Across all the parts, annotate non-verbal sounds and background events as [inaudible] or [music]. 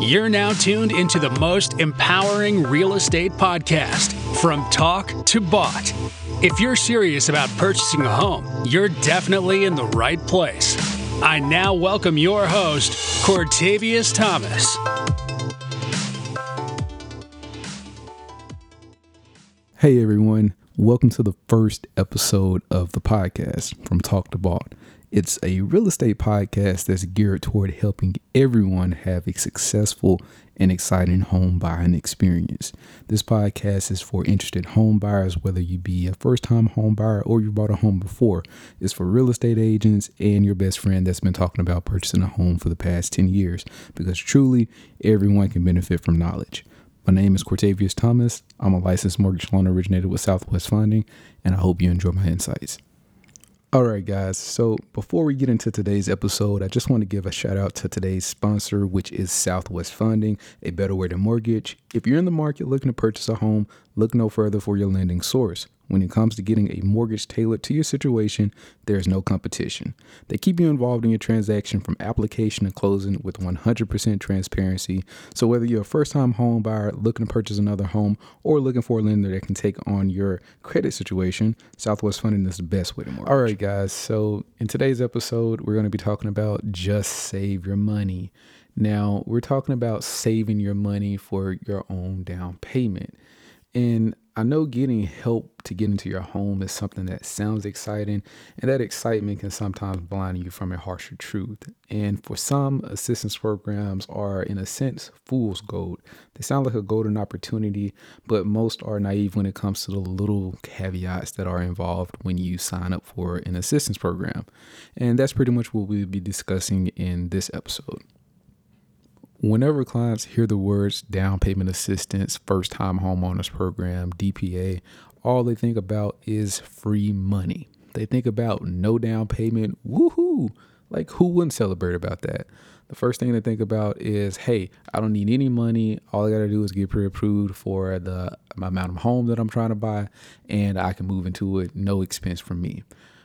You're now tuned into the most empowering real estate podcast from talk to bought. If you're serious about purchasing a home, you're definitely in the right place. I now welcome your host, Cortavius Thomas. Hey everyone, welcome to the first episode of the podcast from Talk to Bought. It's a real estate podcast that's geared toward helping everyone have a successful and exciting home buying experience. This podcast is for interested home buyers, whether you be a first time home buyer or you bought a home before. It's for real estate agents and your best friend that's been talking about purchasing a home for the past 10 years because truly everyone can benefit from knowledge. My name is Cortavius Thomas. I'm a licensed mortgage loan originator with Southwest Funding, and I hope you enjoy my insights. All right, guys. So before we get into today's episode, I just want to give a shout out to today's sponsor, which is Southwest Funding, a better way to mortgage. If you're in the market looking to purchase a home, look no further for your lending source. When it comes to getting a mortgage tailored to your situation, there's no competition. They keep you involved in your transaction from application to closing with 100% transparency. So, whether you're a first time home buyer looking to purchase another home or looking for a lender that can take on your credit situation, Southwest Funding is the best way to mortgage. All right, guys. So, in today's episode, we're going to be talking about just save your money. Now, we're talking about saving your money for your own down payment. And I know getting help to get into your home is something that sounds exciting, and that excitement can sometimes blind you from a harsher truth. And for some, assistance programs are, in a sense, fool's gold. They sound like a golden opportunity, but most are naive when it comes to the little caveats that are involved when you sign up for an assistance program. And that's pretty much what we'll be discussing in this episode. Whenever clients hear the words down payment assistance, first time homeowners program, DPA, all they think about is free money. They think about no down payment, woohoo! Like, who wouldn't celebrate about that? The first thing they think about is, hey, I don't need any money. All I got to do is get pre approved for the amount of home that I'm trying to buy, and I can move into it, no expense for me.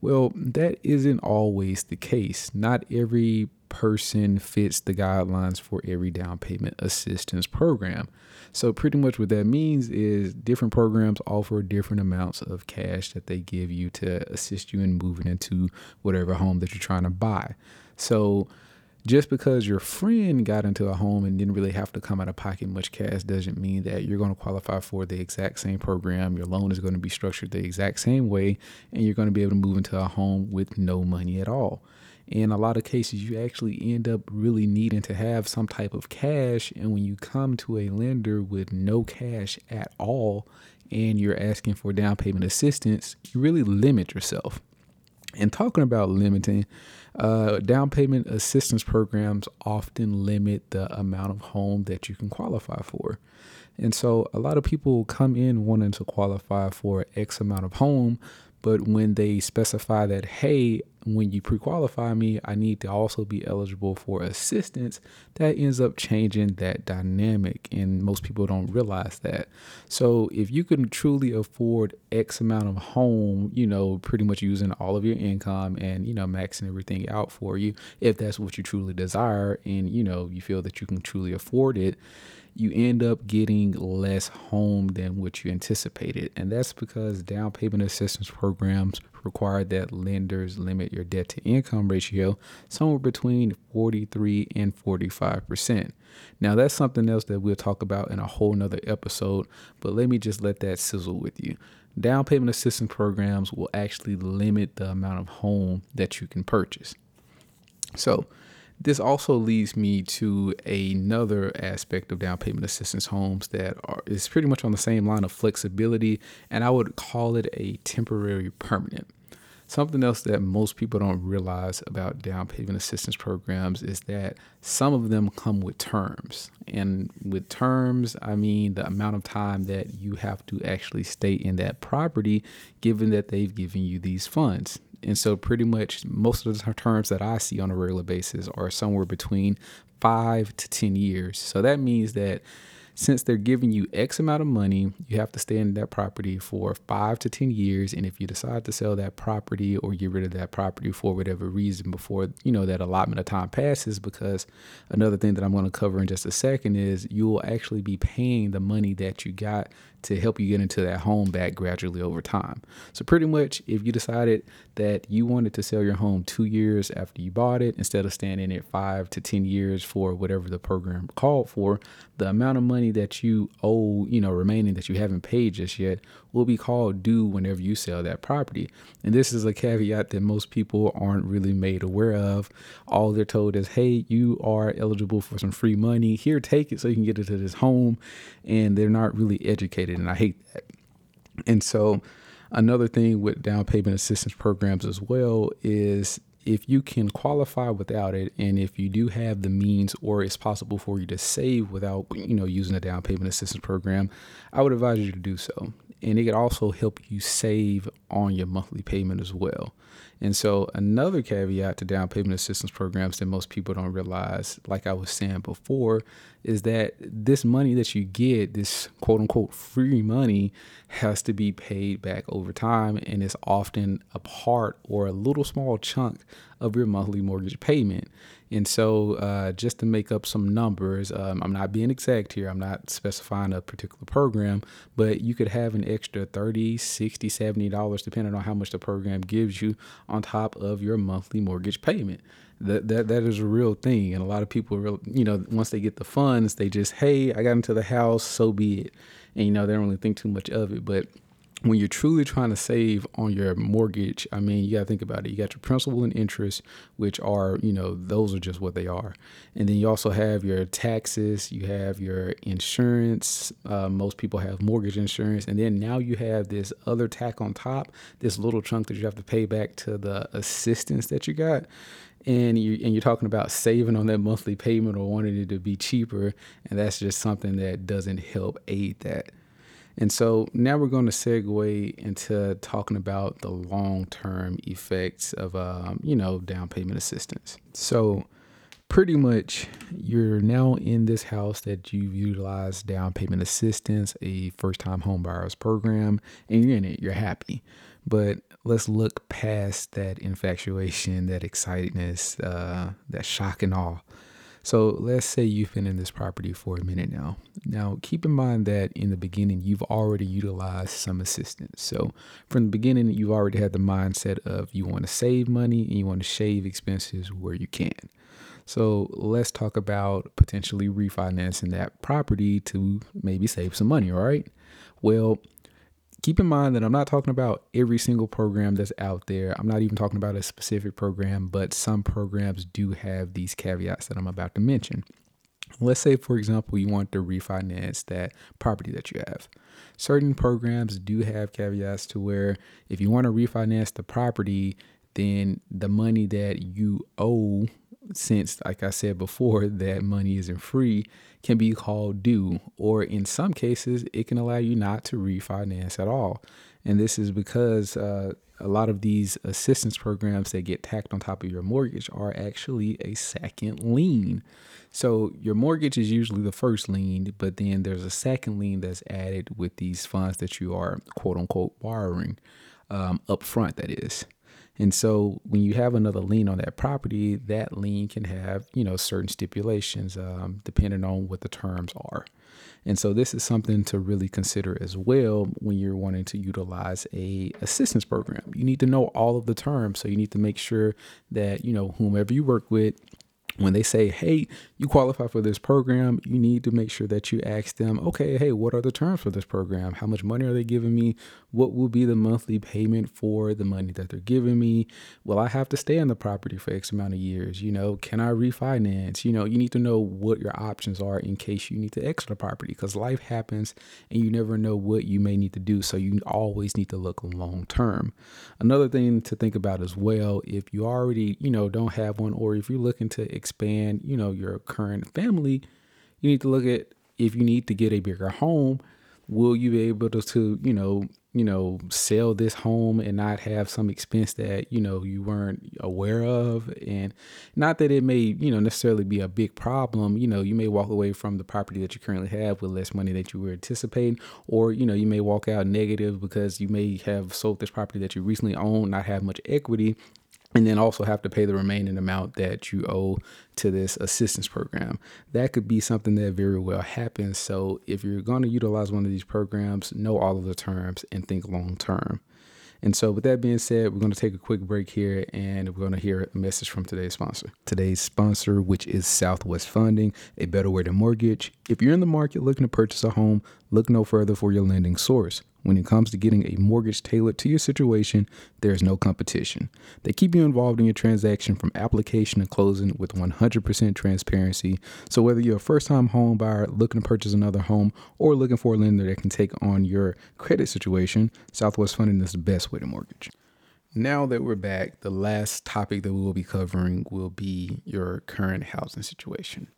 Well, that isn't always the case. Not every person fits the guidelines for every down payment assistance program. So, pretty much what that means is different programs offer different amounts of cash that they give you to assist you in moving into whatever home that you're trying to buy. So, just because your friend got into a home and didn't really have to come out of pocket much cash doesn't mean that you're going to qualify for the exact same program. Your loan is going to be structured the exact same way, and you're going to be able to move into a home with no money at all. In a lot of cases, you actually end up really needing to have some type of cash. And when you come to a lender with no cash at all and you're asking for down payment assistance, you really limit yourself. And talking about limiting, uh, down payment assistance programs often limit the amount of home that you can qualify for. And so a lot of people come in wanting to qualify for X amount of home, but when they specify that, hey, when you pre qualify me, I need to also be eligible for assistance, that ends up changing that dynamic. And most people don't realize that. So if you can truly afford X amount of home, you know, pretty much using all of your income and, you know, maxing everything out for you, if that's what you truly desire and, you know, you feel that you can truly afford it you end up getting less home than what you anticipated. And that's because down payment assistance programs require that lenders limit your debt to income ratio somewhere between 43 and 45%. Now, that's something else that we'll talk about in a whole nother episode, but let me just let that sizzle with you. Down payment assistance programs will actually limit the amount of home that you can purchase. So, this also leads me to another aspect of down payment assistance homes that are, is pretty much on the same line of flexibility, and I would call it a temporary permanent. Something else that most people don't realize about down payment assistance programs is that some of them come with terms. And with terms, I mean the amount of time that you have to actually stay in that property, given that they've given you these funds. And so, pretty much most of the terms that I see on a regular basis are somewhere between five to 10 years. So, that means that since they're giving you X amount of money, you have to stay in that property for five to 10 years. And if you decide to sell that property or get rid of that property for whatever reason before, you know, that allotment of time passes, because another thing that I'm going to cover in just a second is you will actually be paying the money that you got to help you get into that home back gradually over time. So, pretty much, if you decided that you wanted to sell your home two years after you bought it, instead of staying in it five to 10 years for whatever the program called for, the amount of money that you owe, you know, remaining that you haven't paid just yet will be called due whenever you sell that property. And this is a caveat that most people aren't really made aware of. All they're told is, hey, you are eligible for some free money. Here, take it so you can get into this home. And they're not really educated. And I hate that. And so, another thing with down payment assistance programs as well is if you can qualify without it and if you do have the means or it's possible for you to save without you know using a down payment assistance program i would advise you to do so and it could also help you save on your monthly payment as well. And so, another caveat to down payment assistance programs that most people don't realize, like I was saying before, is that this money that you get, this quote unquote free money, has to be paid back over time and is often a part or a little small chunk of your monthly mortgage payment. And so, uh, just to make up some numbers, um, I'm not being exact here, I'm not specifying a particular program, but you could have an extra 30, 60, 70 dollars depending on how much the program gives you on top of your monthly mortgage payment. That, that that is a real thing and a lot of people real, you know once they get the funds they just hey i got into the house so be it and you know they don't really think too much of it but when you're truly trying to save on your mortgage, I mean, you got to think about it. You got your principal and interest, which are, you know, those are just what they are. And then you also have your taxes, you have your insurance. Uh, most people have mortgage insurance. And then now you have this other tack on top, this little chunk that you have to pay back to the assistance that you got. And you and you're talking about saving on that monthly payment or wanting it to be cheaper, and that's just something that doesn't help aid that. And so now we're going to segue into talking about the long term effects of, um, you know, down payment assistance. So, pretty much, you're now in this house that you've utilized down payment assistance, a first time home buyers program, and you're in it, you're happy. But let's look past that infatuation, that excitedness, uh, that shock and awe so let's say you've been in this property for a minute now. Now, keep in mind that in the beginning, you've already utilized some assistance. So from the beginning, you've already had the mindset of you want to save money and you want to shave expenses where you can. So let's talk about potentially refinancing that property to maybe save some money, all right? Well, keep in mind that I'm not talking about every single program that's out there. I'm not even talking about a specific program, but some programs do have these caveats that I'm about to mention. Let's say, for example, you want to refinance that property that you have. Certain programs do have caveats to where if you want to refinance the property, then the money that you owe since, like I said before, that money isn't free, can be called due. Or in some cases, it can allow you not to refinance at all. And this is because uh, a lot of these assistance programs that get tacked on top of your mortgage are actually a second lien. So your mortgage is usually the first lien, but then there's a second lien that's added with these funds that you are quote unquote borrowing um, up front, that is. And so when you have another lien on that property, that lien can have, you know, certain stipulations um, depending on what the terms are. And so this is something to really consider as well when you're wanting to utilize a assistance program. You need to know all of the terms. So you need to make sure that, you know, whomever you work with when they say, hey, you qualify for this program, you need to make sure that you ask them, okay, hey, what are the terms for this program? How much money are they giving me? What will be the monthly payment for the money that they're giving me? Will I have to stay on the property for X amount of years? You know, can I refinance? You know, you need to know what your options are in case you need to exit the property because life happens and you never know what you may need to do. So you always need to look long term. Another thing to think about as well, if you already, you know, don't have one or if you're looking to expand, you know, your current family, you need to look at if you need to get a bigger home, will you be able to, to you know, you know, sell this home and not have some expense that, you know, you weren't aware of. And not that it may, you know, necessarily be a big problem. You know, you may walk away from the property that you currently have with less money that you were anticipating, or, you know, you may walk out negative because you may have sold this property that you recently owned, not have much equity and then also have to pay the remaining amount that you owe to this assistance program. That could be something that very well happens. So, if you're going to utilize one of these programs, know all of the terms and think long term. And so, with that being said, we're going to take a quick break here and we're going to hear a message from today's sponsor. Today's sponsor, which is Southwest Funding, a better way to mortgage. If you're in the market looking to purchase a home, look no further for your lending source. When it comes to getting a mortgage tailored to your situation, there's no competition. They keep you involved in your transaction from application to closing with 100% transparency. So, whether you're a first time home buyer looking to purchase another home or looking for a lender that can take on your credit situation, Southwest Funding is the best way to mortgage. Now that we're back, the last topic that we will be covering will be your current housing situation.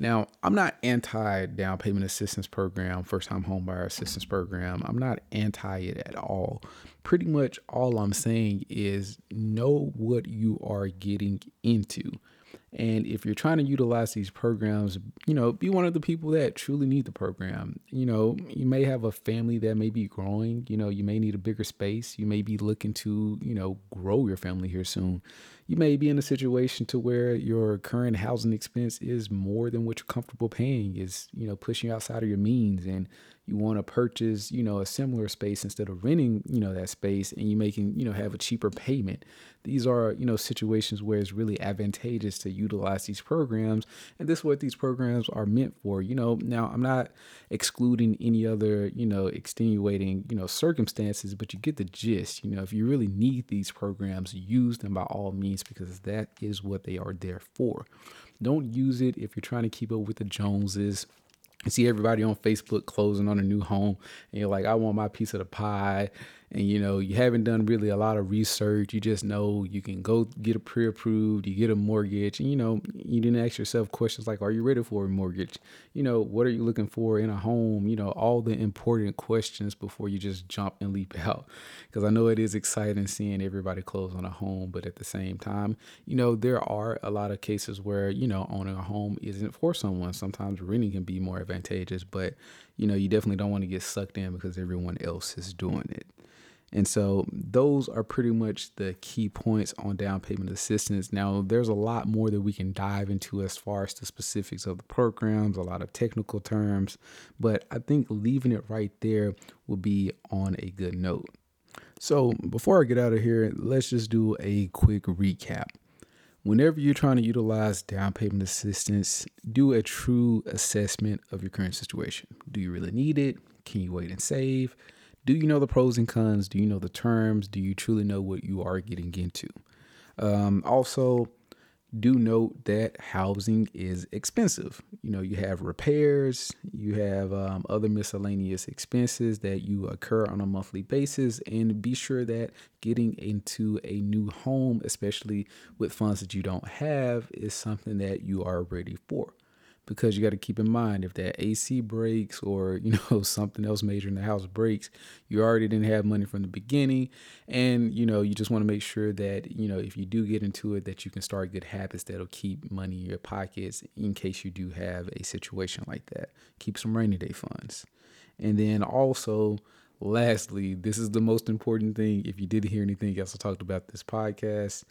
Now, I'm not anti down payment assistance program, first time homebuyer assistance program. I'm not anti it at all. Pretty much all I'm saying is know what you are getting into. And if you're trying to utilize these programs, you know, be one of the people that truly need the program. You know, you may have a family that may be growing, you know, you may need a bigger space. You may be looking to, you know, grow your family here soon. You may be in a situation to where your current housing expense is more than what you're comfortable paying, is, you know, pushing you outside of your means and you want to purchase, you know, a similar space instead of renting, you know, that space and you making, you know, have a cheaper payment. These are, you know, situations where it's really advantageous to utilize these programs. And this is what these programs are meant for. You know, now I'm not excluding any other, you know, extenuating, you know, circumstances, but you get the gist. You know, if you really need these programs, use them by all means because that is what they are there for. Don't use it if you're trying to keep up with the Joneses you see everybody on Facebook closing on a new home, and you're like, I want my piece of the pie and you know you haven't done really a lot of research you just know you can go get a pre-approved you get a mortgage and you know you didn't ask yourself questions like are you ready for a mortgage? You know what are you looking for in a home? You know all the important questions before you just jump and leap [laughs] out. Because i know it is exciting seeing everybody close on a home but at the same time you know there are a lot of cases where you know owning a home isn't for someone. Sometimes renting can be more advantageous but you know you definitely don't want to get sucked in because everyone else is doing it and so those are pretty much the key points on down payment assistance. Now, there's a lot more that we can dive into as far as the specifics of the programs, a lot of technical terms, but I think leaving it right there would be on a good note. So, before I get out of here, let's just do a quick recap. Whenever you're trying to utilize down payment assistance, do a true assessment of your current situation. Do you really need it? Can you wait and save? Do you know the pros and cons? Do you know the terms? Do you truly know what you are getting into? Um, also, do note that housing is expensive. You know, you have repairs, you have um, other miscellaneous expenses that you occur on a monthly basis, and be sure that getting into a new home, especially with funds that you don't have, is something that you are ready for because you got to keep in mind if that AC breaks or [laughs] you know something else major in the house breaks, you already didn't have money from the beginning, and you know you just want to make sure that you know if you do get into it that you can start good habits that'll keep money in your pockets in case you do have a situation like that. Keep some rainy day funds, and then also. Lastly, this is the most important thing. If you didn't hear anything else I talked about this podcast,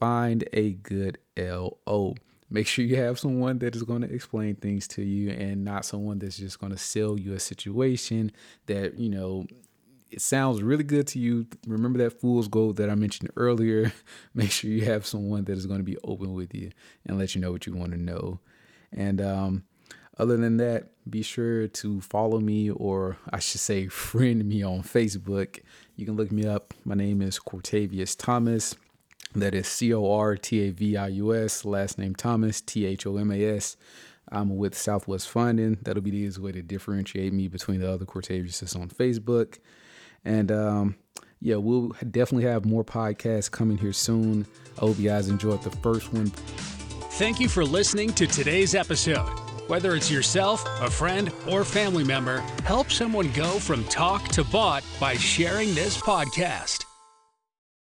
find a good LO make sure you have someone that is going to explain things to you and not someone that's just going to sell you a situation that you know it sounds really good to you. Remember that fool's gold that i mentioned earlier? [laughs] Make sure you have someone that is going to be open with you and let you know what you want to know. And um, other than that be sure to follow me or i should say [laughs] friend me on facebook. You can look me up. My name is cortavius thomas that is C O R T A V I U S, last name Thomas, T H O M A S. I'm with Southwest Funding. That'll be the easiest way to differentiate me between the other Cortaviuses on Facebook. And um, yeah, we'll definitely have more podcasts coming here soon. I hope you guys enjoyed the first one. Thank you for listening to today's episode. Whether it's yourself, a friend, or family member, help someone go from talk to bought by sharing this podcast.